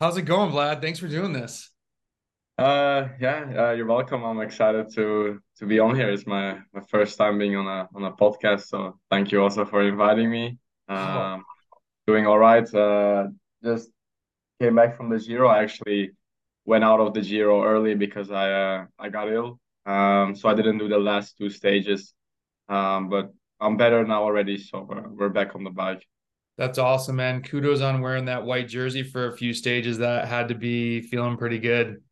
How's it going, Vlad? Thanks for doing this. Uh, yeah, uh, you're welcome. I'm excited to to be on here. It's my my first time being on a on a podcast, so thank you also for inviting me. Oh, Um, doing all right. Uh, just came back from the Giro. I actually went out of the Giro early because I uh I got ill. Um, so I didn't do the last two stages. Um, but I'm better now already, so we're we're back on the bike. That's awesome, man. Kudos on wearing that white jersey for a few stages. That had to be feeling pretty good.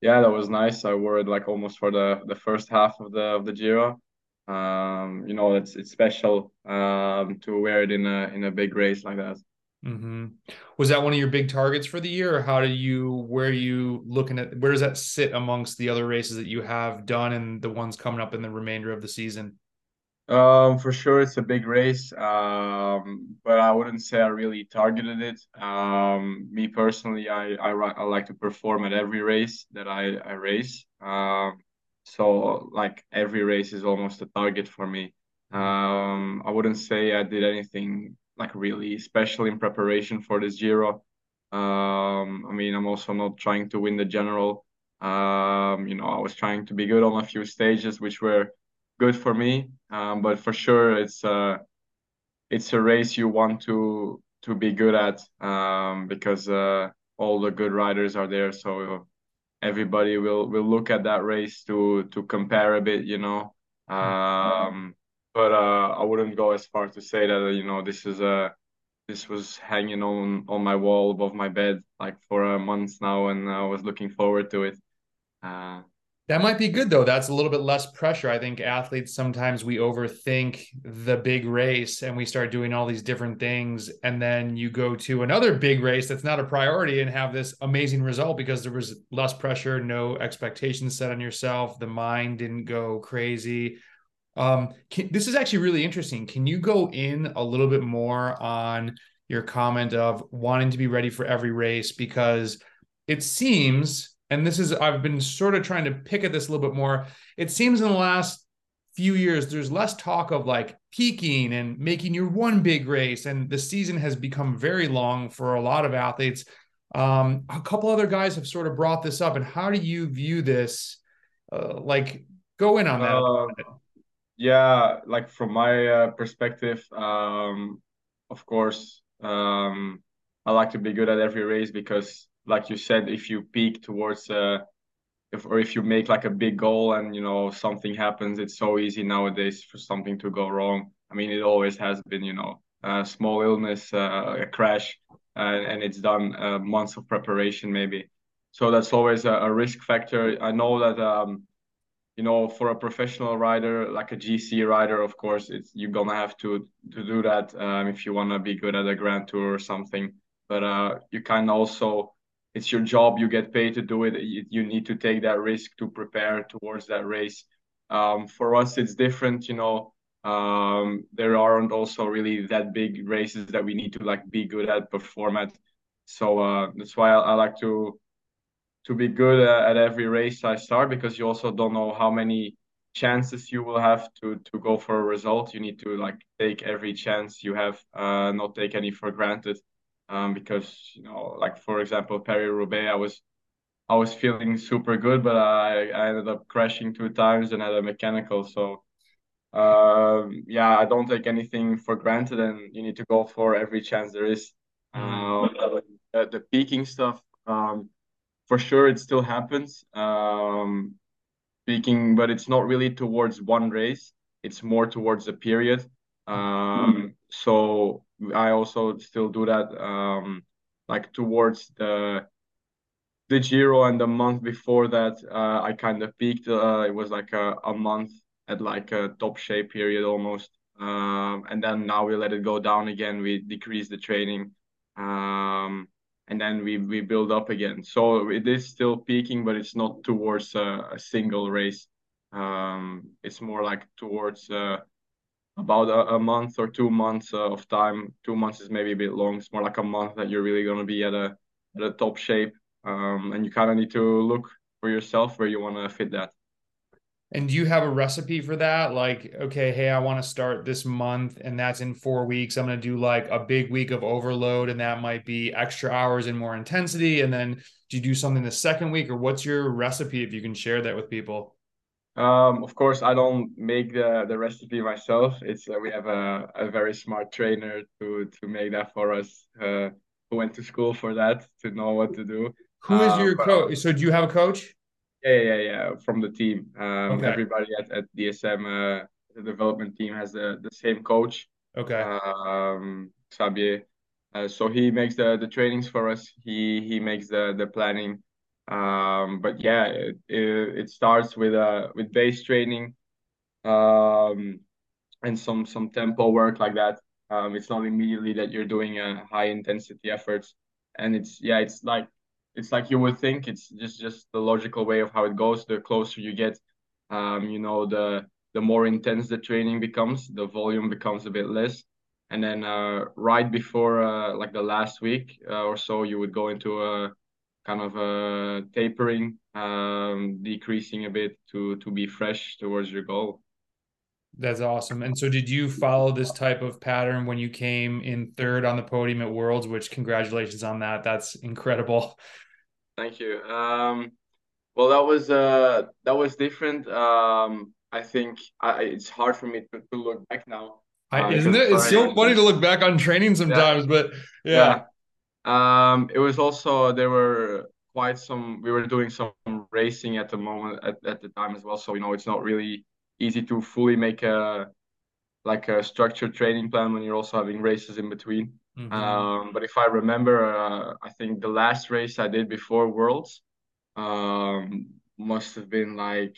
Yeah, that was nice. I wore it like almost for the the first half of the of the Giro. Um, you know, it's it's special um to wear it in a in a big race like that. hmm Was that one of your big targets for the year, or how do you, where are you looking at, where does that sit amongst the other races that you have done and the ones coming up in the remainder of the season? Um, for sure, it's a big race. Um, but I wouldn't say I really targeted it. Um, me personally, I I, I like to perform at every race that I I race. Um, so like every race is almost a target for me. Um, I wouldn't say I did anything like really special in preparation for this Giro. Um, I mean, I'm also not trying to win the general. Um, you know, I was trying to be good on a few stages, which were good for me. Um, but for sure, it's uh it's a race you want to to be good at um, because uh, all the good riders are there. So everybody will will look at that race to to compare a bit, you know. Um, but uh, I wouldn't go as far to say that you know this is a this was hanging on on my wall above my bed like for a month now, and I was looking forward to it. Uh, That might be good though. That's a little bit less pressure. I think athletes sometimes we overthink the big race and we start doing all these different things. And then you go to another big race that's not a priority and have this amazing result because there was less pressure, no expectations set on yourself. The mind didn't go crazy. Um, can, this is actually really interesting. Can you go in a little bit more on your comment of wanting to be ready for every race? Because it seems, and this is, I've been sort of trying to pick at this a little bit more. It seems in the last few years, there's less talk of like peaking and making your one big race. And the season has become very long for a lot of athletes. Um, a couple other guys have sort of brought this up. And how do you view this? Uh, like, go in on that. uh, Yeah, like from my uh, perspective, um, of course, um, I like to be good at every race because, like you said, if you peak towards uh, if or if you make like a big goal and you know something happens, it's so easy nowadays for something to go wrong. I mean, it always has been, you know, a small illness, uh, a crash, uh, and it's done uh, months of preparation maybe. So that's always a, a risk factor. I know that. Um, you know, for a professional rider, like a GC rider, of course, it's you're gonna have to to do that um, if you wanna be good at a Grand Tour or something. But uh, you can also, it's your job. You get paid to do it. You, you need to take that risk to prepare towards that race. Um, for us, it's different. You know, um, there aren't also really that big races that we need to like be good at, perform at. So uh, that's why I, I like to to be good uh, at every race I start because you also don't know how many chances you will have to to go for a result. You need to like take every chance you have, uh, not take any for granted. Um, because you know, like for example, Paris-Roubaix, I was I was feeling super good, but I I ended up crashing two times and had a mechanical. So um, yeah, I don't take anything for granted, and you need to go for every chance there is. Mm. Um, the, the peaking stuff. Um, for sure it still happens um speaking but it's not really towards one race it's more towards a period um so i also still do that um like towards the the Giro and the month before that uh, I kind of peaked uh, it was like a, a month at like a top shape period almost um and then now we let it go down again we decrease the training um and then we we build up again. So it is still peaking, but it's not towards a, a single race. Um, it's more like towards uh, about a, a month or two months uh, of time. Two months is maybe a bit long. It's more like a month that you're really going to be at a at a top shape, um, and you kind of need to look for yourself where you want to fit that. And do you have a recipe for that? Like, okay, hey, I want to start this month and that's in four weeks. I'm going to do like a big week of overload and that might be extra hours and more intensity. And then do you do something the second week or what's your recipe if you can share that with people? Um, of course, I don't make the, the recipe myself. It's uh, we have a, a very smart trainer to to make that for us. Uh, who went to school for that to know what to do. Who is your um, coach? So do you have a coach? Yeah, yeah, yeah, from the team. Um, okay. Everybody at, at DSM, uh, the development team, has the, the same coach. Okay. Um, Xavier. Uh, so he makes the, the trainings for us. He he makes the the planning. Um, but yeah, it, it, it starts with uh with base training, um, and some some tempo work like that. Um, it's not immediately that you're doing a uh, high intensity efforts, and it's yeah, it's like it's like you would think. It's just just the logical way of how it goes. The closer you get um you know the the more intense the training becomes the volume becomes a bit less. And then uh right before uh like the last week uh, or so you would go into a kind of a tapering um decreasing a bit to to be fresh towards your goal that's awesome. And so, did you follow this type of pattern when you came in third on the podium at Worlds? Which, congratulations on that. That's incredible. Thank you. Um, well, that was uh, that was different. Um, I think I, it's hard for me to, to look back now. Uh, isn't it? It's so funny to look back on training sometimes, yeah. but yeah. yeah. Um, it was also there were quite some. We were doing some racing at the moment at, at the time as well. So you know, it's not really easy to fully make a like a structured training plan when you're also having races in between. Mm-hmm. Um, but if I remember, uh, I think the last race I did before Worlds um, must have been like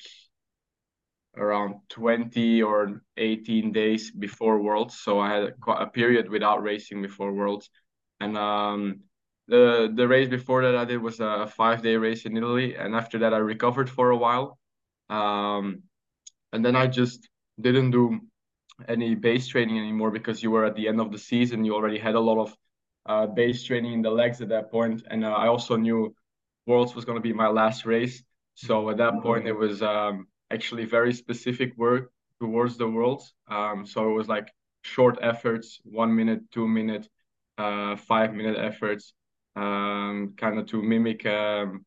around 20 or 18 days before Worlds. So I had a, a period without racing before Worlds. And um, the the race before that I did was a five day race in Italy, and after that I recovered for a while. Um, and then I just didn't do any base training anymore because you were at the end of the season. You already had a lot of uh, base training in the legs at that point, and uh, I also knew Worlds was going to be my last race. So at that point, it was um, actually very specific work towards the Worlds. Um, so it was like short efforts, one minute, two minute, uh, five minute efforts, um, kind of to mimic um,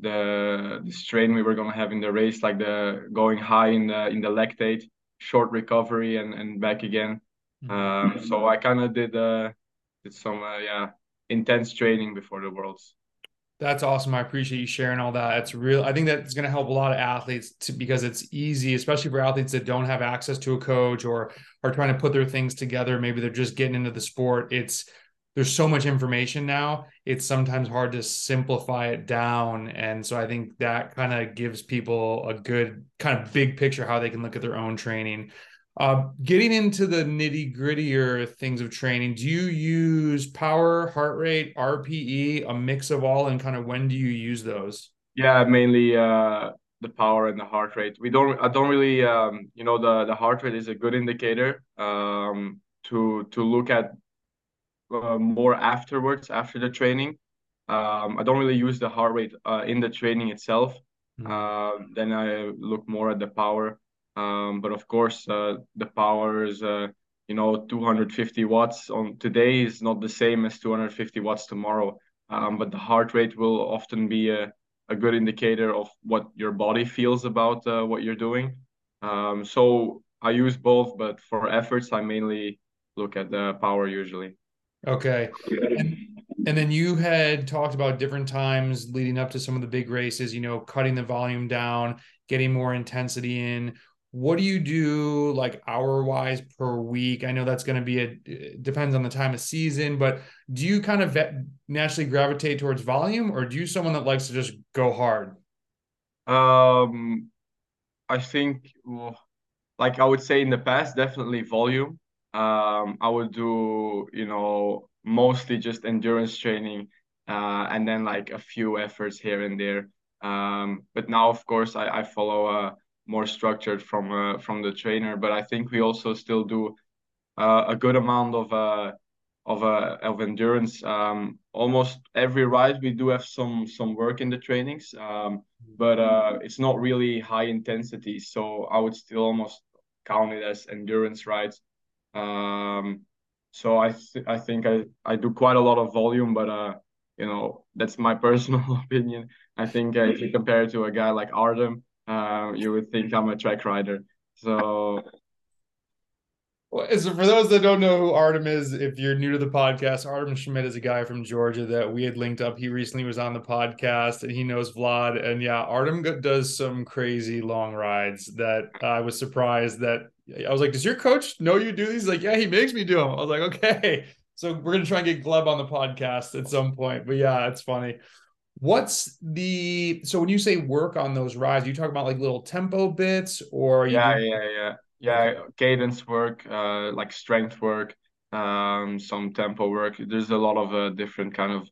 the the strain we were going to have in the race, like the going high in the in the lactate short recovery and and back again. Mm-hmm. Um, so I kind of did uh did some uh, yeah intense training before the worlds. That's awesome. I appreciate you sharing all that. It's real. I think that's going to help a lot of athletes to, because it's easy, especially for athletes that don't have access to a coach or are trying to put their things together. Maybe they're just getting into the sport. It's there's so much information now. It's sometimes hard to simplify it down, and so I think that kind of gives people a good kind of big picture how they can look at their own training. Uh, getting into the nitty grittier things of training, do you use power, heart rate, RPE, a mix of all, and kind of when do you use those? Yeah, mainly uh, the power and the heart rate. We don't, I don't really, um, you know, the the heart rate is a good indicator um, to to look at uh, more afterwards after the training. Um, I don't really use the heart rate uh, in the training itself. Mm-hmm. Then I look more at the power. Um, but of course, uh, the power is, uh, you know, 250 watts on today is not the same as 250 watts tomorrow. Um, but the heart rate will often be a, a good indicator of what your body feels about uh, what you're doing. Um, so I use both, but for efforts, I mainly look at the power usually. Okay. And, and then you had talked about different times leading up to some of the big races, you know, cutting the volume down, getting more intensity in what do you do like hour wise per week? I know that's going to be a depends on the time of season but do you kind of naturally gravitate towards volume or do you someone that likes to just go hard? Um i think like i would say in the past definitely volume. Um i would do you know mostly just endurance training uh and then like a few efforts here and there. Um but now of course i i follow a more structured from uh, from the trainer. But I think we also still do uh, a good amount of uh, of uh, of endurance. Um, almost every ride we do have some some work in the trainings, um, but uh, it's not really high intensity. So I would still almost count it as endurance rides. Um, so I th- I think I, I do quite a lot of volume, but uh, you know that's my personal opinion. I think uh, if you compare it to a guy like Artem, uh, you would think I'm a track rider. So well, so for those that don't know who Artem is, if you're new to the podcast, Artem Shmidt is a guy from Georgia that we had linked up. He recently was on the podcast and he knows Vlad. And yeah, Artem does some crazy long rides that I was surprised that I was like, does your coach know you do these? Like, yeah, he makes me do them. I was like, okay. So we're gonna try and get Gleb on the podcast at some point. But yeah, it's funny. What's the so when you say work on those rides, you talk about like little tempo bits or yeah, doing... yeah, yeah. Yeah cadence work uh like strength work um some tempo work. There's a lot of uh, different kind of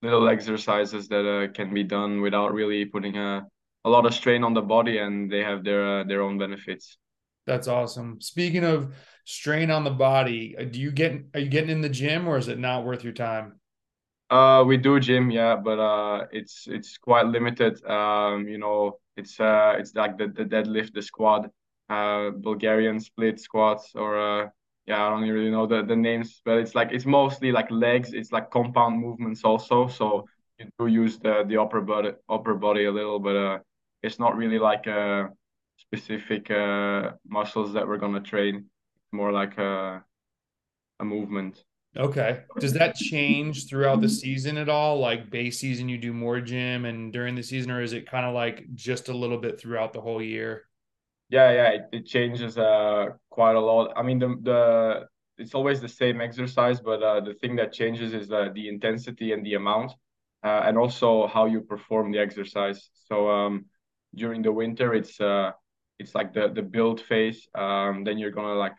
little exercises that uh, can be done without really putting a a lot of strain on the body and they have their uh, their own benefits. That's awesome. Speaking of strain on the body uh, do you get are you getting in the gym or is it not worth your time uh we do gym yeah but uh it's it's quite limited um you know it's uh it's like the, the deadlift the squat uh, Bulgarian split squats or uh, yeah, I don't really know the, the names, but it's like it's mostly like legs. It's like compound movements also. So you do use the the upper body upper body a little, but uh, it's not really like a specific uh, muscles that we're gonna train. More like a a movement. Okay. Does that change throughout the season at all? Like base season, you do more gym, and during the season, or is it kind of like just a little bit throughout the whole year? Yeah, yeah, it, it changes uh quite a lot. I mean, the the it's always the same exercise, but uh, the thing that changes is uh, the intensity and the amount, uh, and also how you perform the exercise. So um, during the winter, it's uh, it's like the the build phase. Um, then you're gonna like,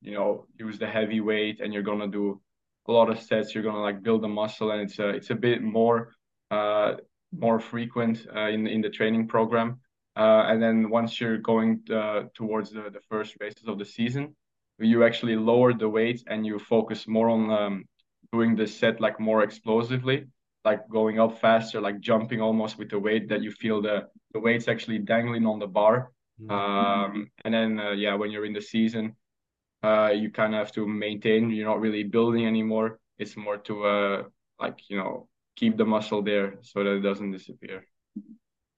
you know, use the heavy weight, and you're gonna do a lot of sets. You're gonna like build the muscle, and it's a it's a bit more uh more frequent uh, in in the training program. Uh, and then once you're going uh, towards the, the first races of the season, you actually lower the weight and you focus more on um, doing the set like more explosively, like going up faster, like jumping almost with the weight that you feel the the weight's actually dangling on the bar. Mm-hmm. Um, and then uh, yeah, when you're in the season, uh, you kind of have to maintain. You're not really building anymore. It's more to uh, like you know keep the muscle there so that it doesn't disappear.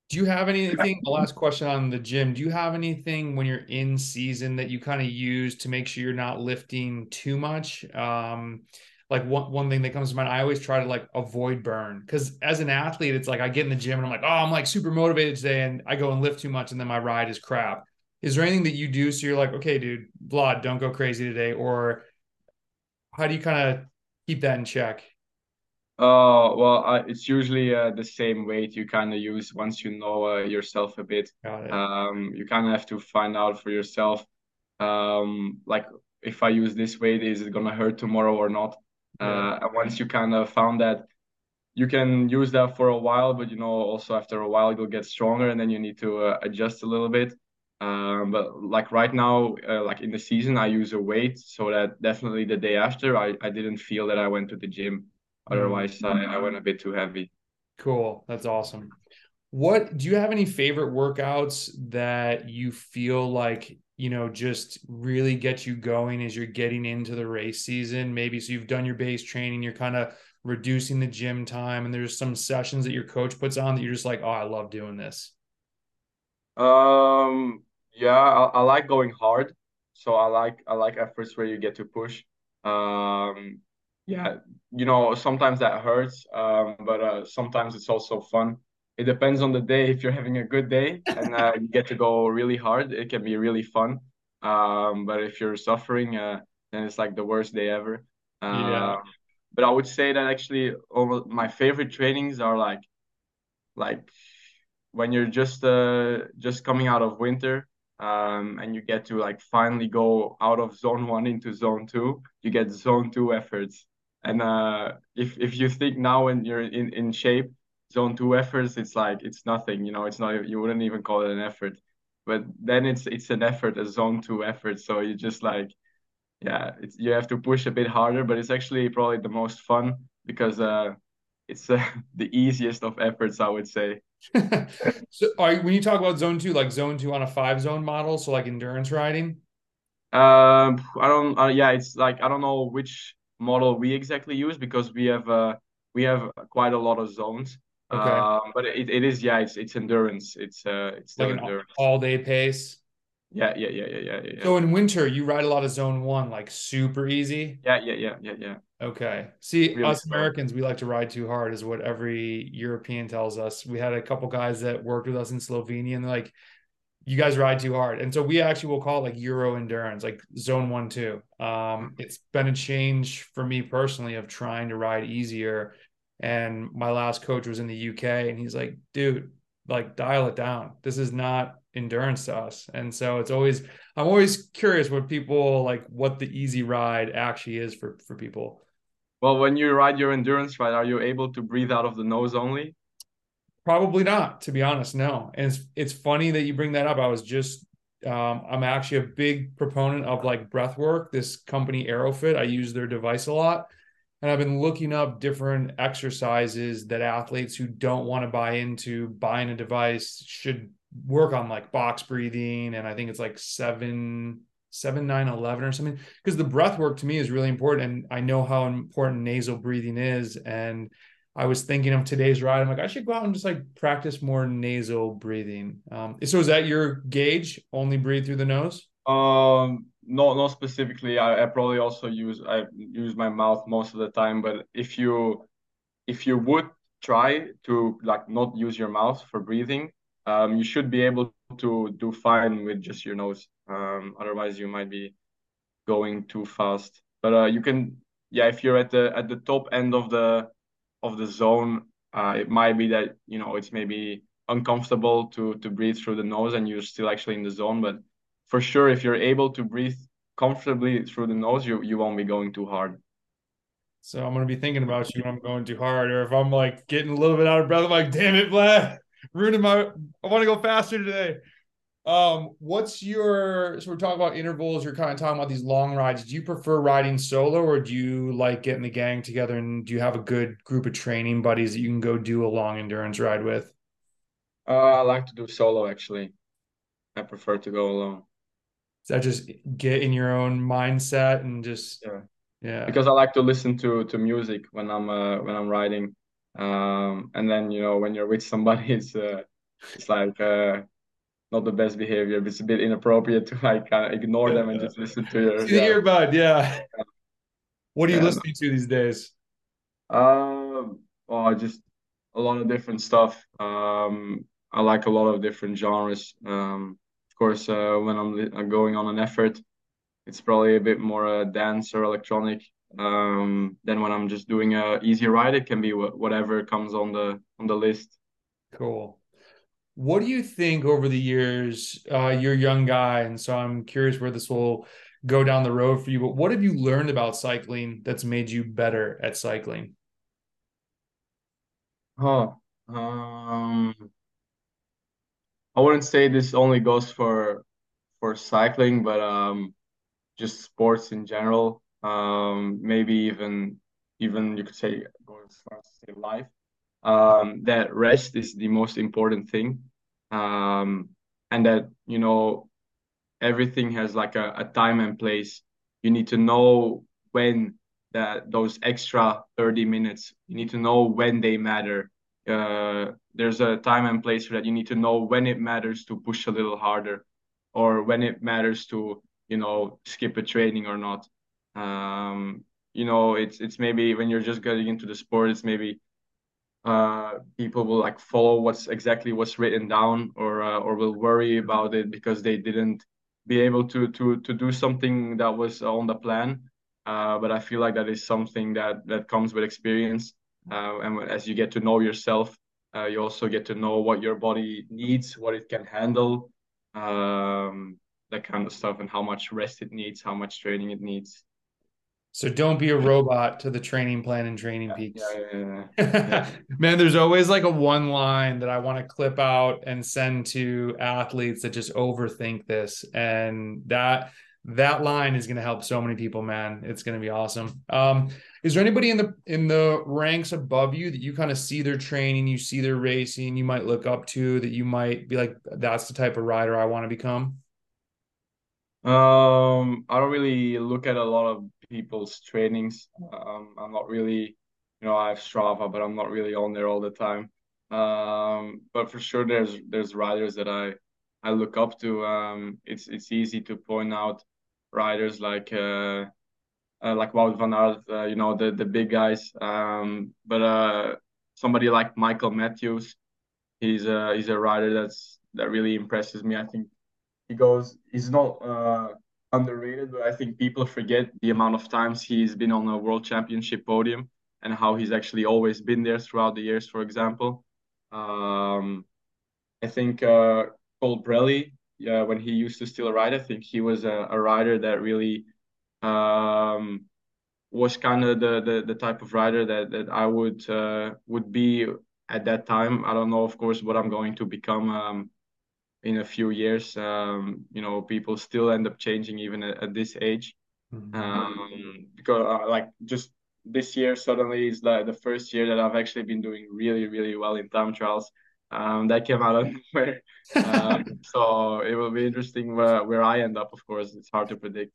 Do you have anything? The last question on the gym. Do you have anything when you're in season that you kind of use to make sure you're not lifting too much? Um, like one one thing that comes to mind, I always try to like avoid burn because as an athlete, it's like I get in the gym and I'm like, oh, I'm like super motivated today, and I go and lift too much, and then my ride is crap. Is there anything that you do so you're like, okay, dude, Vlad, don't go crazy today, or how do you kind of keep that in check? Uh, well, uh, it's usually uh, the same weight you kind of use once you know uh, yourself a bit. Um, you kind of have to find out for yourself, um, like if I use this weight, is it gonna hurt tomorrow or not? Yeah. Uh, and once you kind of found that, you can use that for a while, but you know, also after a while, it'll get stronger, and then you need to uh, adjust a little bit. Um, but like right now, uh, like in the season, I use a weight so that definitely the day after, I I didn't feel that I went to the gym. Otherwise, I, I went a bit too heavy. Cool. That's awesome. What do you have any favorite workouts that you feel like, you know, just really get you going as you're getting into the race season? Maybe so you've done your base training, you're kind of reducing the gym time, and there's some sessions that your coach puts on that you're just like, oh, I love doing this. Um, yeah, I, I like going hard. So I like I like efforts where you get to push. Um, yeah, you know, sometimes that hurts, um, but uh, sometimes it's also fun. It depends on the day. If you're having a good day and uh, you get to go really hard, it can be really fun. Um, but if you're suffering, uh, then it's like the worst day ever. yeah. Um, but I would say that actually, all my favorite trainings are like, like when you're just uh just coming out of winter um, and you get to like finally go out of zone one into zone two. You get zone two efforts, and uh, if if you think now when you're in, in shape, zone two efforts, it's like it's nothing. You know, it's not. You wouldn't even call it an effort. But then it's it's an effort, a zone two effort. So you just like yeah, it's you have to push a bit harder, but it's actually probably the most fun because uh, it's uh, the easiest of efforts, I would say. so, are, when you talk about zone two, like zone two on a five zone model, so like endurance riding? Um, I don't. Uh, yeah, it's like I don't know which model we exactly use because we have uh we have quite a lot of zones. Okay. Um, but it, it is yeah, it's it's endurance. It's uh it's like endurance. all day pace. Yeah, yeah, yeah, yeah, yeah, yeah. So in winter, you ride a lot of zone one, like super easy. Yeah, yeah, yeah, yeah, yeah. Okay. See, Really us slow. Americans, we like to ride too hard, is what every European tells us. We had a couple guys that worked with us in Slovenia, and they're like, you guys ride too hard. And so we actually will call it like Euro endurance, like zone one, two. Um, it's been a change for me personally of trying to ride easier. And my last coach was in the UK, and he's like, dude, like dial it down. This is not endurance to us. And so it's always I'm always curious what people like what the easy ride actually is for for people. Well, when you ride your endurance ride, are you able to breathe out of the nose only? Probably not, to be honest. No. And it's it's funny that you bring that up. I was just um, I'm actually a big proponent of like breath work. This company Airofit, I use their device a lot. And I've been looking up different exercises that athletes who don't want to buy into buying a device should work on like box breathing and i think it's like 7 7 9 11 or something. Because the breath work to me is really important and i know how important nasal breathing is and i was thinking of today's ride. I'm like i should go out and just like practice more nasal breathing. Um, so is that your gauge? Only breathe through the nose? Um not not specifically. I, I probably also use i use my mouth most of the time but if you if you would try to like not use your mouth for breathing um, you should be able to do fine with just your nose. Um, otherwise, you might be going too fast. But uh, you can, yeah, if you're at the at the top end of the of the zone, uh, it might be that you know it's maybe uncomfortable to to breathe through the nose, and you're still actually in the zone. But for sure, if you're able to breathe comfortably through the nose, you you won't be going too hard. So I'm gonna be thinking about you when I'm going too hard, or if I'm like getting a little bit out of breath, I'm like, damn it, Vlad ruining my. I want to go faster today. Um, what's your so we're talking about intervals, you're kind of talking about these long rides. Do you prefer riding solo or do you like getting the gang together and do you have a good group of training buddies that you can go do a long endurance ride with? Uh, I like to do solo actually. I prefer to go alone. Is that just get in your own mindset and just yeah. Yeah. Because I like to listen to to music when I'm uh, when I'm riding. Um, and then you know when you're with somebody, it's uh, it's like uh, not the best behavior. But it's a bit inappropriate to like kind of ignore them and just listen to your yeah. earbud. Yeah. What are you yeah. listening to these days? Um, well, just a lot of different stuff. Um, I like a lot of different genres. Um, of course, uh, when I'm going on an effort, it's probably a bit more uh, dance or electronic. Um, then when I'm just doing a easy ride, it can be wh- whatever comes on the on the list. Cool. What do you think over the years? Uh, you're a young guy, and so I'm curious where this will go down the road for you. But what have you learned about cycling that's made you better at cycling? Oh, um, I wouldn't say this only goes for for cycling, but um, just sports in general um, maybe even even you could say going as far as say life. Um, that rest is the most important thing, um, and that you know everything has like a, a time and place. You need to know when that those extra 30 minutes you need to know when they matter. Uh, there's a time and place for that. You need to know when it matters to push a little harder or when it matters to you know skip a training or not. Um, you know, it's it's maybe when you're just getting into the sport, it's maybe uh, people will like follow what's exactly what's written down, or uh, or will worry about it because they didn't be able to to to do something that was on the plan. Uh, but I feel like that is something that that comes with experience, uh, and as you get to know yourself, uh, you also get to know what your body needs, what it can handle, um, that kind of stuff, and how much rest it needs, how much training it needs. So don't be a robot to the training plan and TrainingPeaks. Yeah, yeah, yeah, Man, there's always like a one line that I want to clip out and send to athletes that just overthink this. And that that line is going to help so many people, man. It's going to be awesome. Um, is there anybody in the in the ranks above you that you kind of see their training, you see their racing, you might look up to that you might be like, that's the type of rider I want to become? Um, I don't really look at a lot of people's trainings. Um, I'm not really, you know, I have Strava, but I'm not really on there all the time. Um, but for sure, there's there's riders that I I look up to. Um, it's it's easy to point out riders like uh, uh like Wout van Aert, uh, you know, the the big guys. Um, but uh, somebody like Michael Matthews, he's a he's a rider that's that really impresses me. I think he goes, he's not uh underrated, but I think people forget the amount of times he's been on a world championship podium and how he's actually always been there throughout the years. For example, um, I think uh, Colbrelli, yeah, when he used to still ride, I think he was a, a rider that really um, was kind of the, the the type of rider that that I would uh, would be at that time. I don't know, of course, what I'm going to become um, in a few years. Um, you know, people still end up changing even at, at this age. Mm-hmm. Um, because uh, like just this year suddenly is the, the first year that I've actually been doing really, really well in time trials. Um, that came out of nowhere. um, so it will be interesting where, where I end up, of course. It's hard to predict.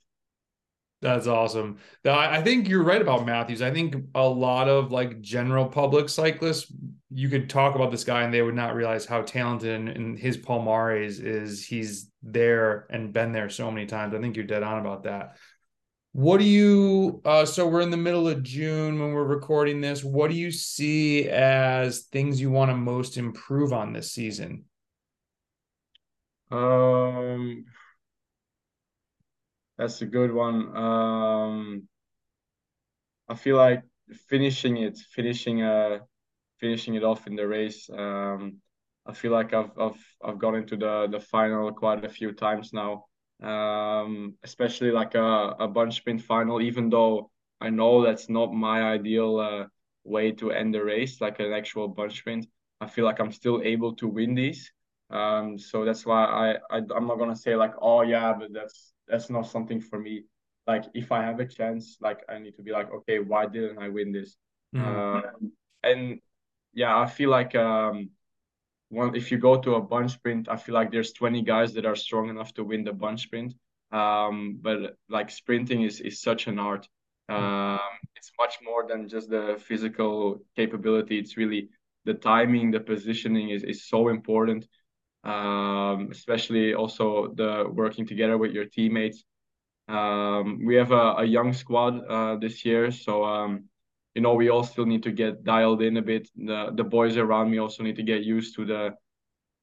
That's awesome. I think you're right about Matthews. I think a lot of like general public cyclists, you could talk about this guy and they would not realize how talented and, his Palmares is. He's there and been there so many times. I think you're dead on about that. What do you uh so we're in the middle of June when we're recording this. What do you see as things you want to most improve on this season? Um that's a good one. Um I feel like finishing it, finishing uh finishing it off in the race. Um I feel like I've I've I've gone into the the final quite a few times now um, especially like a, a bunch sprint final, even though I know that's not my ideal uh, way to end the race, like an actual bunch sprint. I feel like I'm still able to win these. Um, so that's why I, I I'm not gonna say like, oh yeah, but that's that's not something for me. Like if I have a chance, like I need to be like, okay, why didn't I win this? Mm-hmm. Uh, and yeah, I feel like um, one if you go to a bunch sprint, I feel like there's 20 guys that are strong enough to win the bunch sprint. Um, but like sprinting is is such an art. Um, it's much more than just the physical capability. It's really the timing, the positioning is is so important. Um, especially also the working together with your teammates. Um, we have a, a young squad uh, this year, so um, you know, we all still need to get dialed in a bit. The the boys around me also need to get used to the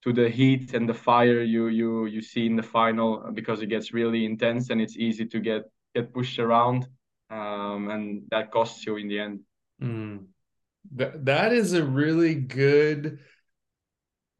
to the heat and the fire you you you see in the final because it gets really intense and it's easy to get get pushed around, um, and that costs you in the end. Mm. That that is a really good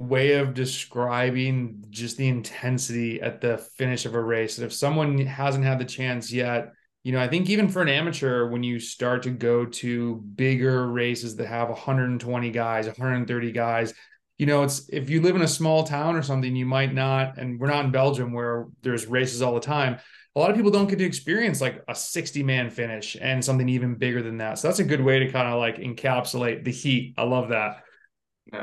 way of describing just the intensity at the finish of a race. And if someone hasn't had the chance yet you know, I think even for an amateur, when you start to go to bigger races that have 120 guys, 130 guys, you know, it's if you live in a small town or something, you might not, and we're not in Belgium where there's races all the time. A lot of people don't get to experience like a 60 man finish and something even bigger than that. So that's a good way to kind of like encapsulate the heat. I love that.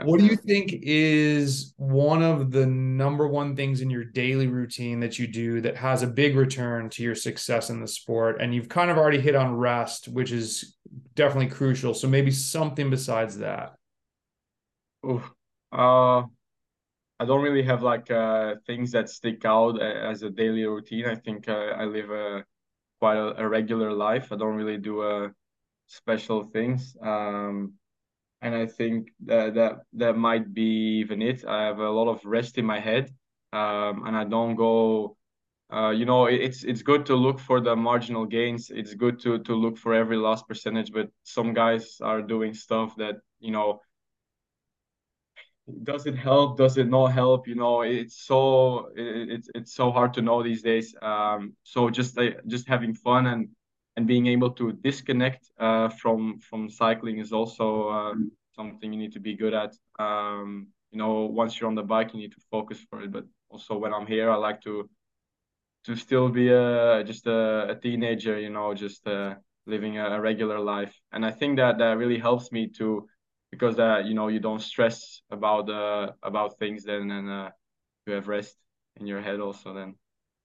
What do you think is one of the number one things in your daily routine that you do that has a big return to your success in the sport? And you've kind of already hit on rest, which is definitely crucial. So maybe something besides that. Ooh, uh, I don't really have like uh, things that stick out as a daily routine. I think uh, I live a quite a, a, regular life. I don't really do uh, special things. Um, and I think that that that might be even it. I have a lot of rest in my head, um, and I don't go. Uh, you know, it's it's good to look for the marginal gains. It's good to to look for every last percentage, but some guys are doing stuff that you know. Does it help? Does it not help? You know, it's so it, it's it's so hard to know these days. Um, so just uh, just having fun and and being able to disconnect uh, from from cycling is also uh, something you need to be good at. Um, you know, once you're on the bike, you need to focus for it. But also when I'm here, I like to to still be a just a, a teenager, you know, just uh, living a, a, regular life. And I think that that really helps me to because that you know you don't stress about uh, about things then and uh, you have rest in your head also then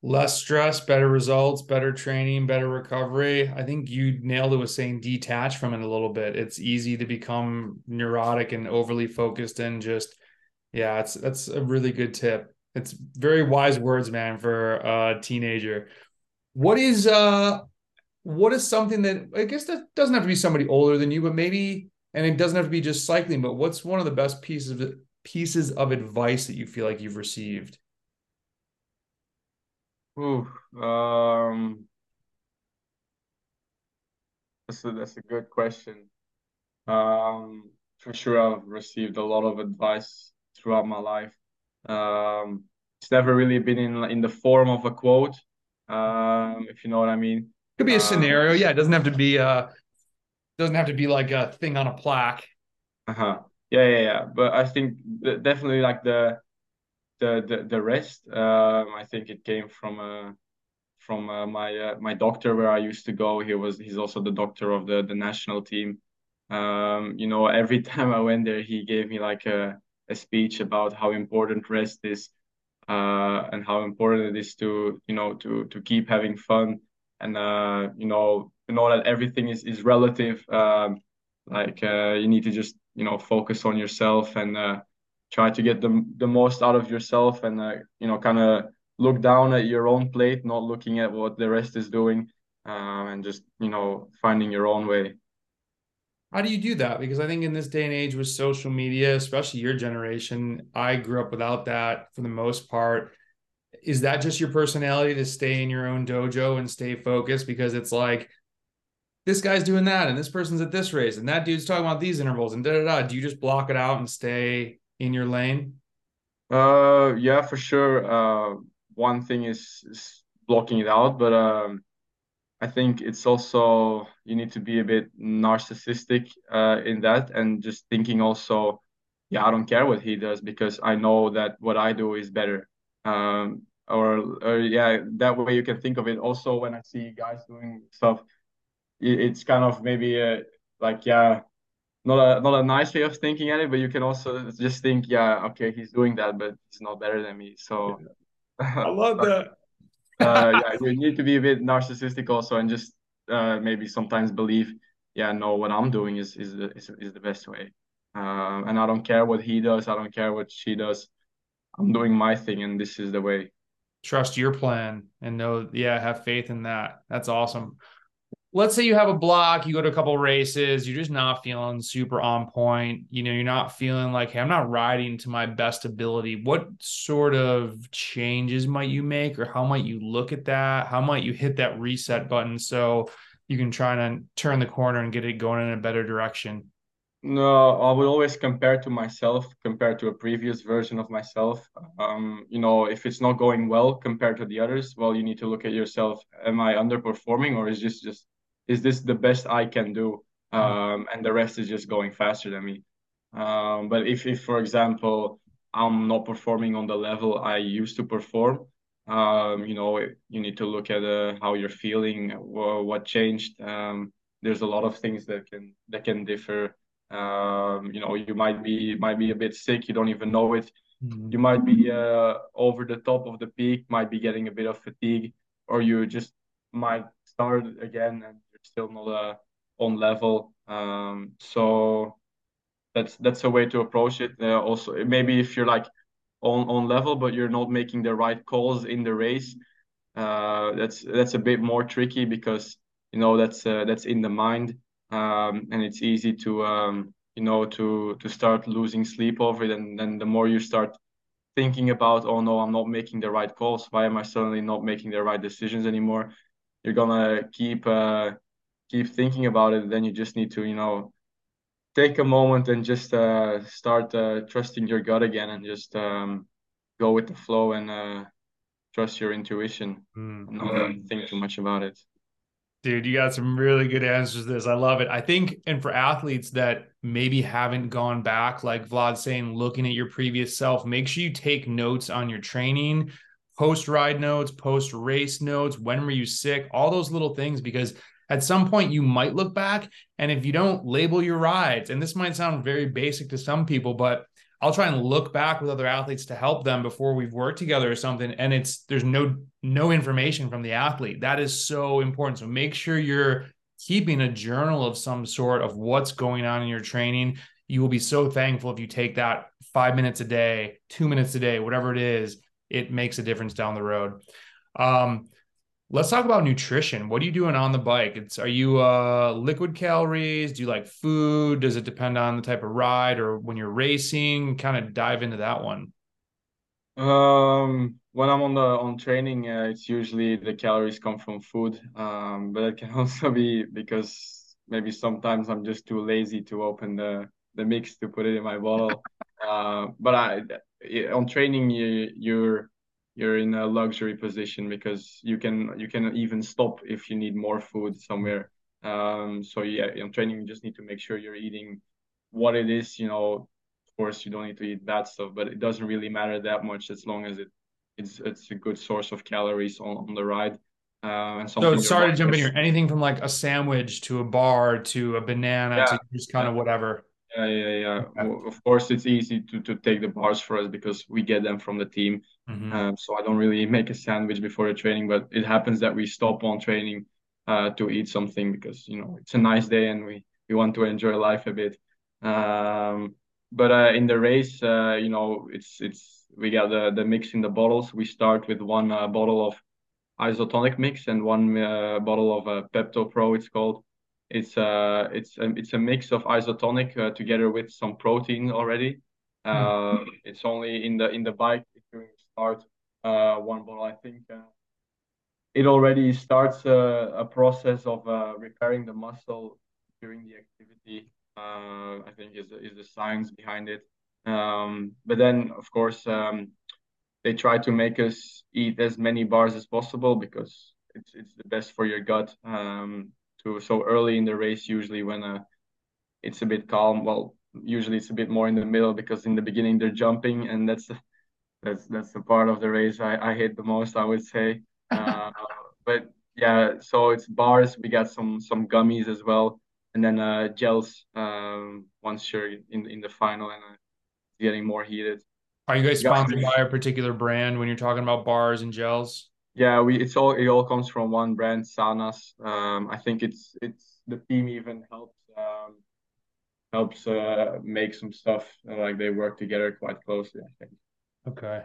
less stress, better results, better training, better recovery. I think you nailed it with saying detach from it a little bit. It's easy to become neurotic and overly focused and just yeah, it's that's a really good tip. It's very wise words, man, for a teenager. What is uh what is something that I guess that doesn't have to be somebody older than you, but maybe and it doesn't have to be just cycling, but what's one of the best pieces of pieces of advice that you feel like you've received? Ooh, um, that's a, that's a good question. Um, for sure, I've received a lot of advice throughout my life. Um, it's never really been in in the form of a quote, um, if you know what I mean. Could be a scenario, yeah. It doesn't have to be uh doesn't have to be like a thing on a plaque. Uh-huh. Yeah, yeah, yeah. But I think definitely like the the the, the rest. Um, I think it came from uh, from uh, my uh, my doctor where I used to go. He was he's also the doctor of the the national team. Um, you know, every time I went there, he gave me like a a speech about how important rest is, uh, and how important it is to you know to to keep having fun, and uh, you know you know that everything is is relative. Um, like uh, you need to just you know focus on yourself and uh, try to get the the most out of yourself and uh, you know kind of look down at your own plate, not looking at what the rest is doing, um, and just you know finding your own way. How do you do that? Because I think in this day and age with social media, especially your generation, I grew up without that for the most part. Is that just your personality to stay in your own dojo and stay focused? Because it's like this guy's doing that and this person's at this race and that dude's talking about these intervals and da da da. Do you just block it out and stay in your lane? Uh, yeah, for sure. Uh, one thing is, is blocking it out, but um, I think it's also you need to be a bit narcissistic uh, in that and just thinking also, yeah, I don't care what he does because I know that what I do is better. Um, or, or yeah, that way you can think of it. Also, when I see guys doing stuff, it's kind of maybe a, like yeah, not a not a nice way of thinking at it, but you can also just think, yeah, okay, he's doing that, but he's not better than me. So I love that. uh, yeah, you need to be a bit narcissistic also, and just uh, maybe sometimes believe, yeah, no, what I'm doing is is the is, is the best way. Um, and I don't care what he does. I don't care what she does. I'm doing my thing, and this is the way. Trust your plan and know, yeah, have faith in that. That's awesome let's say you have a block, you go to a couple races, you're just not feeling super on point. You know, you're not feeling like, hey, I'm not riding to my best ability. What sort of changes might you make, or how might you look at that? How might you hit that reset button so you can try and turn the corner and get it going in a better direction? No, I would always compare to myself, compare to a previous version of myself. Um, you know, if it's not going well compared to the others, well, you need to look at yourself. Am I underperforming, or is this just is this the best I can do? Mm-hmm. Um, and the rest is just going faster than me. Um, but if, if, for example, I'm not performing on the level I used to perform, um, you know, you need to look at uh, how you're feeling, what changed. Um, there's a lot of things that can that can differ. Um, you know, you might be might be a bit sick, you don't even know it. Mm-hmm. You might be uh, over the top of the peak, might be getting a bit of fatigue, or you just might start again and still not uh, on level. Um, so that's that's a way to approach it. Uh, also, maybe if you're like on on level, but you're not making the right calls in the race, uh, that's that's a bit more tricky because you know that's uh, that's in the mind, um, and it's easy to um, you know to to start losing sleep over it, and then the more you start thinking about, oh no, I'm not making the right calls. Why am I suddenly not making the right decisions anymore? You're gonna keep uh, keep thinking about it, then you just need to, you know, take a moment and just uh, start uh, trusting your gut again and just um, go with the flow and uh, trust your intuition mm. and not think too much about it. Dude, you got some really good answers to this. I love it. I think, and for athletes that maybe haven't gone back, like Vlad saying, looking at your previous self, make sure you take notes on your training post ride notes, post race notes. When were you sick? All those little things, because at some point you might look back. And if you don't label your rides, and this might sound very basic to some people, but I'll try and look back with other athletes to help them before we've worked together or something. And it's there's no no information from the athlete. That is so important. So make sure you're keeping a journal of some sort of what's going on in your training. You will be so thankful if you take that five minutes a day, two minutes a day, whatever it is, it makes a difference down the road. Um, let's talk about nutrition. What are you doing on the bike? It's are you uh liquid calories? Do you like food? Does it depend on the type of ride or when you're racing? Kind of dive into that one. Um, when I'm on the on training, uh, it's usually the calories come from food. Um, but it can also be because maybe sometimes I'm just too lazy to open the the mix to put it in my bottle. Uh, but I on training you you're you're in a luxury position because you can you can even stop if you need more food somewhere. Um, so yeah, in training you just need to make sure you're eating what it is. You know, of course you don't need to eat bad stuff, but it doesn't really matter that much as long as it it's it's a good source of calories on, on the ride. Uh, and so sorry to jump in here. Anything from like a sandwich to a bar to a banana yeah, to just kind yeah. of whatever. Yeah, yeah, yeah. Okay. Of course, it's easy to to take the bars for us because we get them from the team. Mm-hmm. Um, so I don't really make a sandwich before the training, but it happens that we stop on training uh, to eat something because you know it's a nice day and we we want to enjoy life a bit. Um, but uh, in the race, uh, you know, it's it's we got the the mix in the bottles. We start with one uh, bottle of isotonic mix and one uh, bottle of uh, PeptoPro. It's called. It's uh it's a, it's a mix of isotonic uh, together with some protein already. Uh, mm. It's only in the in the bike during the start. Uh, one bottle, I think. Uh, it already starts uh, a process of uh, repairing the muscle during the activity. Uh, I think is is the science behind it. Um, but then, of course, um, they try to make us eat as many bars as possible because it's it's the best for your gut. Um, so early in the race, usually when uh, it's a bit calm. Well, usually it's a bit more in the middle because in the beginning they're jumping, and that's the, that's that's the part of the race I, I hate the most. I would say. Uh, but yeah, so it's bars. We got some some gummies as well, and then uh, gels um, once you're in in the final and. Uh, getting more heated. Are you guys sponsored by a particular brand when you're talking about bars and gels? Yeah, we it's all it all comes from one brand, Sanas. Um, I think it's it's the team even helps um, helps uh, make some stuff like they work together quite closely. I think. Okay.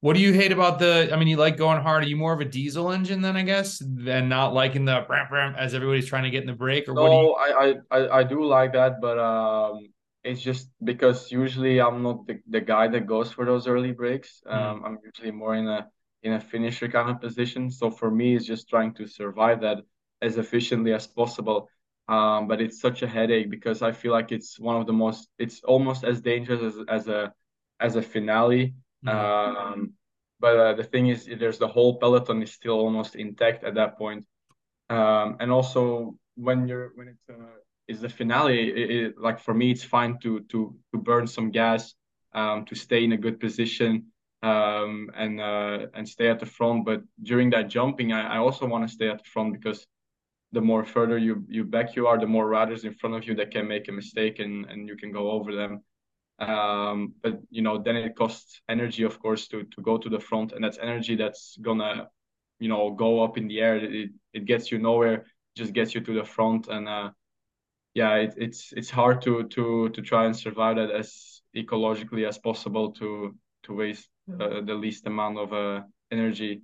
What do you hate about the? I mean, you like going hard. Are you more of a diesel engine then, I guess, than not liking the bram, bram, as everybody's trying to get in the break? Or no, you... I, I I do like that, but um, it's just because usually I'm not the, the guy that goes for those early breaks. Hmm. Um, mm. I'm usually more in a in a finisher kind of position. So for me, it's just trying to survive that as efficiently as possible. Um, but it's such a headache because I feel like it's one of the most. It's almost as dangerous as as a as a finale. Mm. Um, but uh, the thing is, there's the whole peloton is still almost intact at that point. Um, and also when you're when it's uh, is the finale. It, it, like for me, it's fine to to to burn some gas, um, to stay in a good position, um, and uh, and stay at the front. But during that jumping, I, I also want to stay at the front because the more further you you back you are, the more riders in front of you that can make a mistake and and you can go over them. Um, but you know, then it costs energy, of course, to to go to the front, and that's energy that's gonna, you know, go up in the air. It it gets you nowhere, just gets you to the front, and uh, yeah, it, it's it's hard to to to try and survive that as ecologically as possible to to waste uh, the least amount of uh, energy.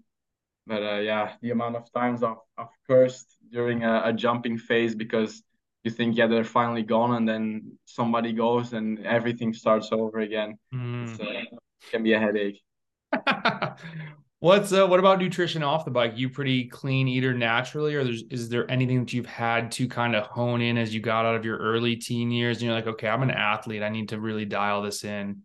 But uh, yeah, the amount of times I've, I've cursed during a, a jumping phase because you think yeah they're finally gone and then somebody goes and everything starts over again. Mm. it can be a headache. What's uh, what about nutrition off the bike? You pretty clean eater naturally, or is there anything that you've had to kind of hone in as you got out of your early teen years? And you're like, okay, I'm an athlete. I need to really dial this in.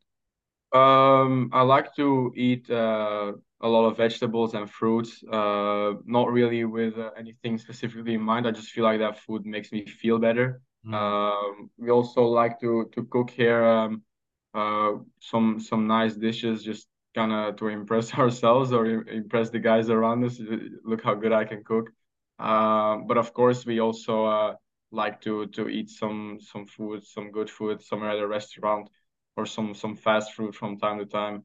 Um, I like to eat uh, a lot of vegetables and fruits. Uh, not really with uh, anything specifically in mind. I just feel like that food makes me feel better. Mm. Um, we also like to to cook here. Um, uh, some some nice dishes, just kind of to impress ourselves or impress the guys around us. Look how good I can cook. Um, but of course, we also uh, like to to eat some some food, some good food somewhere at a restaurant or some some fast food from time to time.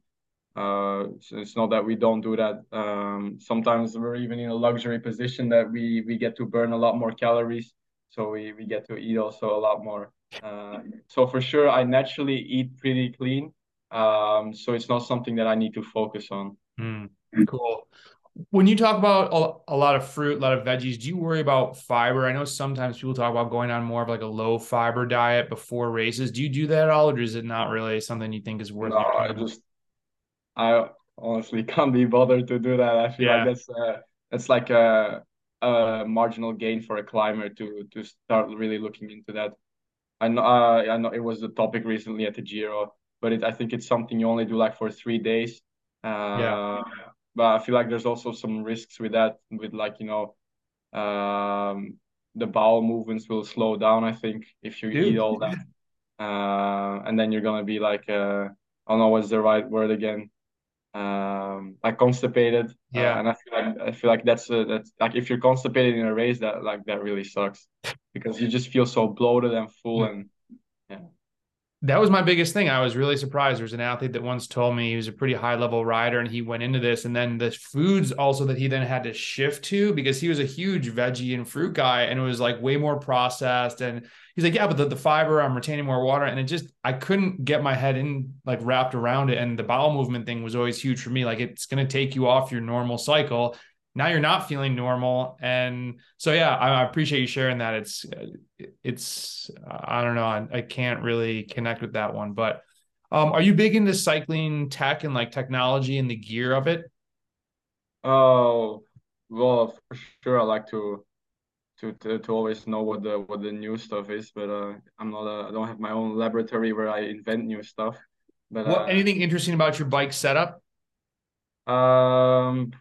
Uh, it's not that we don't do that. Um, sometimes we're even in a luxury position that we we get to burn a lot more calories, so we we get to eat also a lot more. Uh, so for sure, I naturally eat pretty clean. Um, so it's not something that I need to focus on. Mm, cool. When you talk about a, a, lot of fruit, a lot of veggies, do you worry about fiber? I know sometimes people talk about going on more of like a low fiber diet before races. Do you do that at all, or is it not really something you think is worth? No, I just, I honestly can't be bothered to do that. I feel yeah. like that's uh, that's like a, a marginal gain for a climber to to start really looking into that. I know, uh, I know it was the topic recently at the Giro, but it, I think it's something you only do like for three days. Uh, yeah. But I feel like there's also some risks with that, with like you know, um, the bowel movements will slow down. I think if you Dude. eat all that, uh, and then you're gonna be like, uh, I don't know what's the right word again, um, like constipated. Uh, yeah. Uh, and I feel like I feel like that's a, that's like if you're constipated in a race, that like that really sucks because you just feel so bloated and full and yeah that was my biggest thing. I was really surprised. There's an athlete that once told me he was a pretty high level rider and he went into this. And then the foods also that he then had to shift to because he was a huge veggie and fruit guy and it was like way more processed. And he's like, yeah, but the, the fiber, I'm retaining more water. And it just, I couldn't get my head in like wrapped around it. And the bowel movement thing was always huge for me. Like it's going to take you off your normal cycle now you're not feeling normal. And so yeah I, appreciate you sharing that. It's it's i don't know. I, I, can't really connect with that one but um are you big into cycling tech and like technology and the gear of it? Oh well for sure. I like to to, to, to always know what the what the new stuff is but uh i'm not a, i don't have my own laboratory where i invent new stuff but what, uh, anything interesting about your bike setup? Um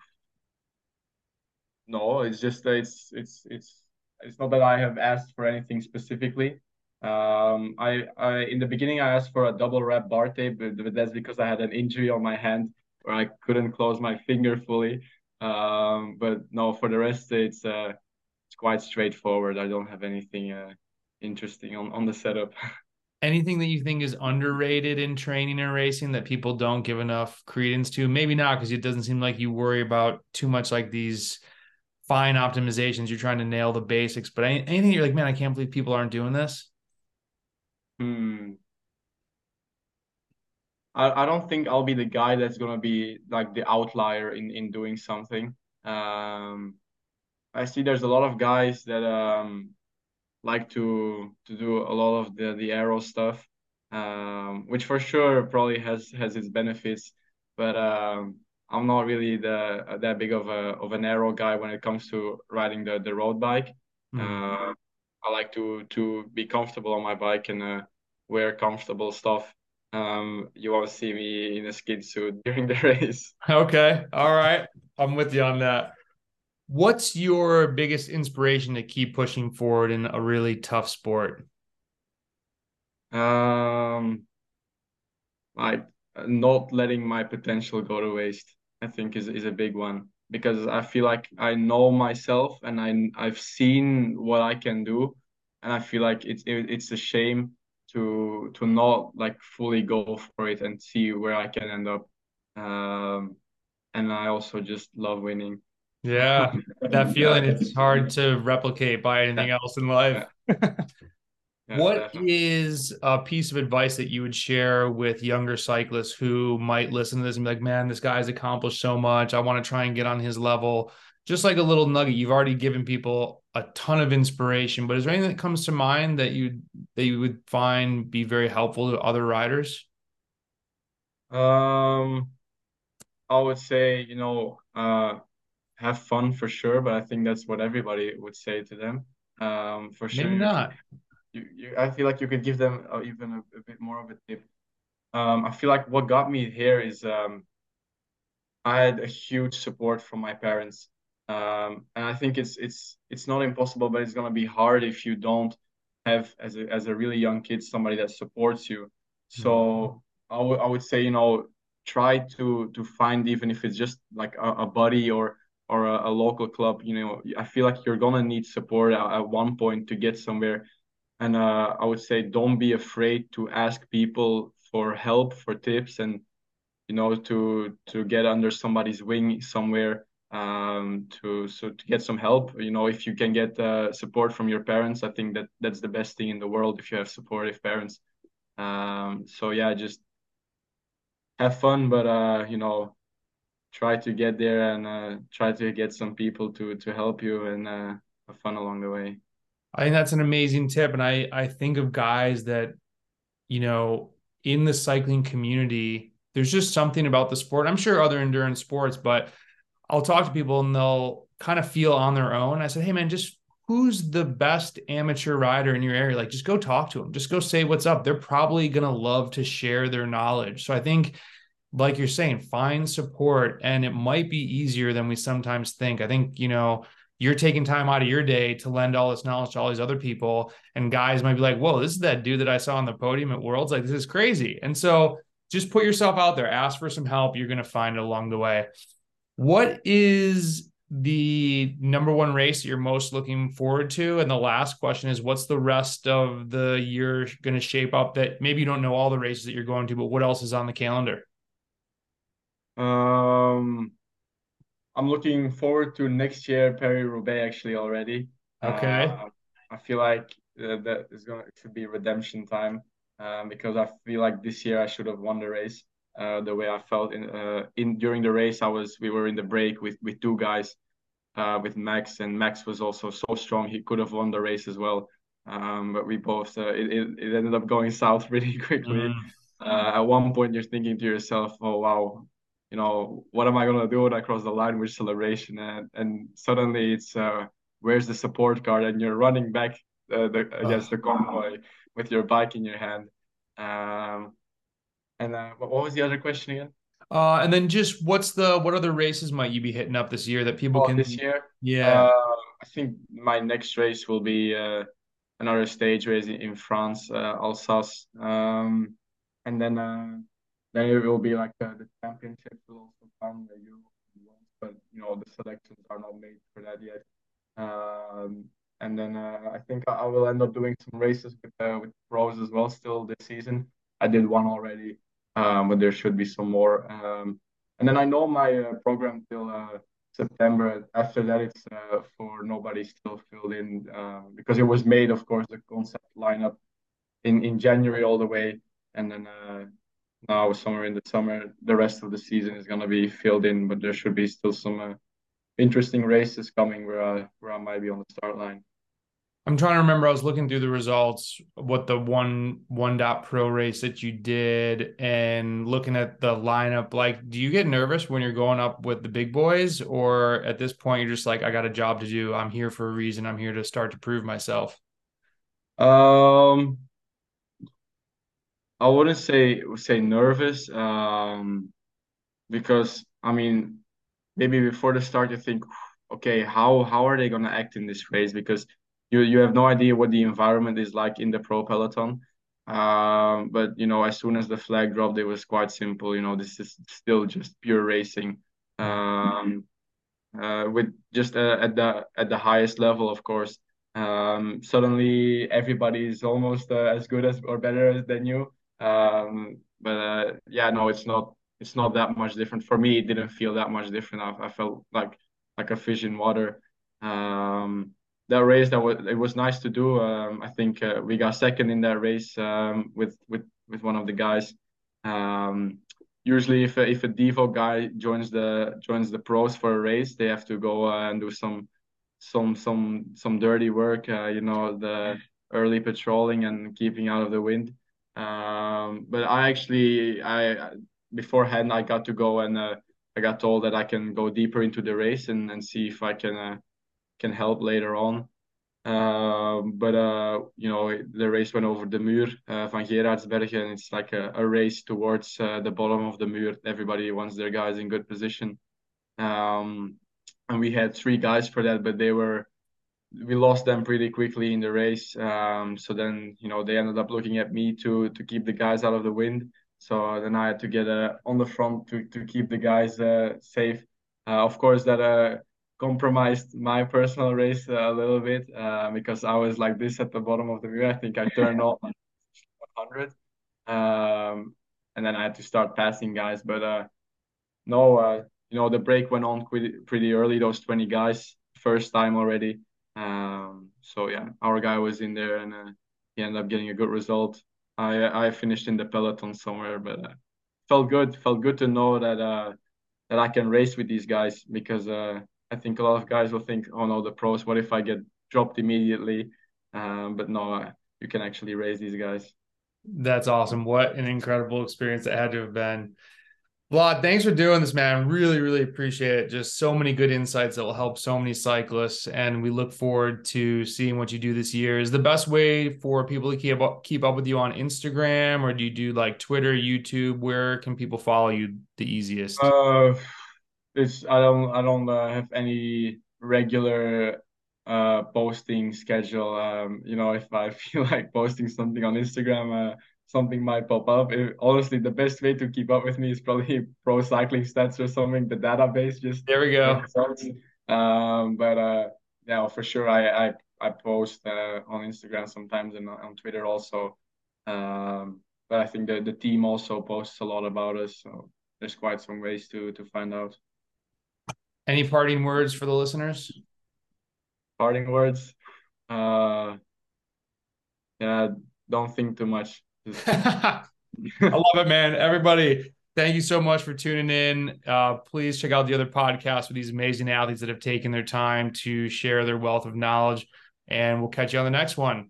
no, it's just that it's it's it's it's not that I have asked for anything specifically. Um, I, I in the beginning I asked for a double wrap bar tape, but, but that's because I had an injury on my hand where I couldn't close my finger fully. Um, but no, for the rest it's uh it's quite straightforward. I don't have anything uh interesting on on the setup. Anything that you think is underrated in training and racing that people don't give enough credence to? Maybe not because it doesn't seem like you worry about too much like these fine optimizations. You're trying to nail the basics, but anything you're like, man, I can't believe people aren't doing this. Hmm. I, I don't think I'll be the guy that's gonna be like the outlier in in doing something. Um, I see there's a lot of guys that um like to to do a lot of the the aero stuff, um, which for sure probably has has its benefits, but um I'm not really the that big of a of an aero guy when it comes to riding the the road bike. Mm. Uh, I like to to be comfortable on my bike and uh, wear comfortable stuff. Um, you won't see me in a skid suit during the race. Okay, all right, I'm with you on that. What's your biggest inspiration to keep pushing forward in a really tough sport? Um, like not letting my potential go to waste. I think is is a big one because I feel like I know myself and I I've seen what I can do, and I feel like it's it, it's a shame to to not like fully go for it and see where I can end up. Um, and I also just love winning. Yeah, that feeling it's hard to replicate by anything else in life. Yeah, what definitely. is a piece of advice that you would share with younger cyclists who might listen to this and be like, man, this guy's accomplished so much. I want to try and get on his level. Just like a little nugget, you've already given people a ton of inspiration, but is there anything that comes to mind that you that you would find be very helpful to other riders? Um, I would say, you know, uh, have fun for sure, but I think that's what everybody would say to them. Um, for sure. Maybe not you, you I feel like you could give them uh, even a, a, bit more of a tip. Um, I feel like what got me here is um, I had a huge support from my parents, um, and I think it's it's it's not impossible, but it's gonna be hard if you don't have as a as a really young kid somebody that supports you. So mm-hmm. I would I would say you know try to to find even if it's just like a, a buddy or or a, a, local club. You know, I feel like you're gonna need support at, at one point to get somewhere. And uh, I would say don't be afraid to ask people for help, for tips, and you know to to get under somebody's wing somewhere um, to so to get some help. You know, if you can get uh, support from your parents, I think that that's the best thing in the world if you have supportive parents. Um, so yeah, just have fun, but uh, you know, try to get there and uh, try to get some people to to help you and uh, have fun along the way. I think that's an amazing tip, and I I think of guys that, you know, in the cycling community, there's just something about the sport. I'm sure other endurance sports, but I'll talk to people and they'll kind of feel on their own. I said, hey man, just who's the best amateur rider in your area? Like, just go talk to them. Just go say what's up. They're probably gonna love to share their knowledge. So I think like you're saying, find support. And it might be easier than we sometimes think. I think, you know, you're taking time out of your day to lend all this knowledge to all these other people. And guys might be like, whoa, this is that dude that I saw on the podium at Worlds. Like, this is crazy. And so just put yourself out there, ask for some help. You're going to find it along the way. What is the number one race that you're most looking forward to? And the last question is what's the rest of the year going to shape up that maybe you don't know all the races that you're going to, but what else is on the calendar? Um, I'm looking forward to next year Paris-Roubaix actually already. Okay. Uh, I feel like uh, that is going to be redemption time um, because I feel like this year I should have won the race. Uh, the way I felt in uh, in during the race, I was we were in the break with with two guys, uh, with Max, and Max was also so strong he could have won the race as well. Um, but we both uh, it, it ended up going south really quickly. Mm. Uh, at one point, you're thinking to yourself, "Oh wow, you know, what am I gonna do when I cross the line with celebration? And and suddenly it's uh, where's the support card? And you're running back uh, the, against the convoy with your bike in your hand. Um, and uh, what was the other question again? Uh, and then just what's the what other races might you be hitting up this year that people oh, can this year? Yeah, uh, I think my next race will be uh, another stage race in France, uh, Alsace, um, and then uh, then it will be like the, the championship will also come, the Euro, ones, but you know the selections are not made for that yet. Um, and then uh, I think I will end up doing some races with uh, with pros as well still this season. I did one already, um, but there should be some more. Um, and then I know my uh, program till uh, September. After that, it's for nobody still filled in uh, because it was made, of course, the concept lineup in in January all the way, and then uh, now somewhere in the summer. The rest of the season is going to be filled in, but there should be still some uh, interesting races coming where I where I might be on the start line. I'm trying to remember. I was looking through the results, what the one one dot pro race that you did, and looking at the lineup. Like, do you get nervous when you're going up with the big boys, or at this point you're just like, I got a job to do. I'm here for a reason. I'm here to start to prove myself. Um, I wouldn't say say nervous, um, because I mean, maybe before the start you think, okay, how how are they gonna act in this race? Because you you have no idea what the environment is like in the pro peloton. Um, but you know, as soon as the flag dropped, it was quite simple. You know, this is still just pure racing. Um, uh, with just uh, at the at the highest level, of course. Um, suddenly everybody is almost uh, as good as or better than you. Um, but uh, yeah, no, it's not. It's not that much different for me. It didn't feel that much different. I, I felt like like a fish in water. Um, that race that was it was nice to do. Um, I think uh, we got second in that race um, with with with one of the guys. Um, usually, if a, if a Devo guy joins the joins the pros for a race, they have to go uh, and do some some some some dirty work. Uh, you know, the early patrolling and keeping out of the wind. Um, but I actually, I beforehand I got to go and uh, I got told that I can go deeper into the race and, and see if I can uh, can help later on. Um, but uh, you know, the race went over the Muur uh, van Geraardsbergen, and it's like a, a race towards uh, the bottom of the Muur. Everybody wants their guys in good position. Um, and we had three guys for that, but they were we lost them pretty quickly in the race. Um, so then, you know, they ended up looking at me to to keep the guys out of the wind. So then I had to get uh, on the front to to keep the guys uh, safe. Uh, of course, that uh, compromised my personal race a little bit uh, because I was like this at the bottom of the wheel. I think I turned off 100, um, and then I had to start passing guys. But uh, no, uh, you know the break went on pretty early. Those 20 guys, first time already. Um, so yeah, our guy was in there and uh, he ended up getting a good result. I I finished in the peloton somewhere, but uh, felt good. Felt good to know that uh, that I can race with these guys because uh, I think a lot of guys will think, oh no, the pros. What if I get dropped immediately? Um, but no, uh, you can actually race these guys. That's awesome. What an incredible experience that had to have been. Vlad, thanks for doing this, man. Really, really appreciate it. Just so many good insights that will help so many cyclists, and we look forward to seeing what you do this year. Is the best way for people to keep up, keep up with you on Instagram, or do you do like Twitter, YouTube? Where can people follow you the easiest? Uh, it's I don't I don't uh, have any regular uh posting schedule. Um, you know, if I feel like posting something on Instagram, uh, something might pop up. It, honestly, the best way to keep up with me is probably Pro Cycling Stats or something. The database just there we go. Um, but uh, yeah, for sure, I I I post uh, on Instagram sometimes and on Twitter also. Um, but I think the the team also posts a lot about us, so there's quite some ways to to find out. Any parting words for the listeners? Parting words. Uh, yeah, don't think too much. I love it, man. Everybody, thank you so much for tuning in. Uh, please check out the other podcasts with these amazing athletes that have taken their time to share their wealth of knowledge. And we'll catch you on the next one.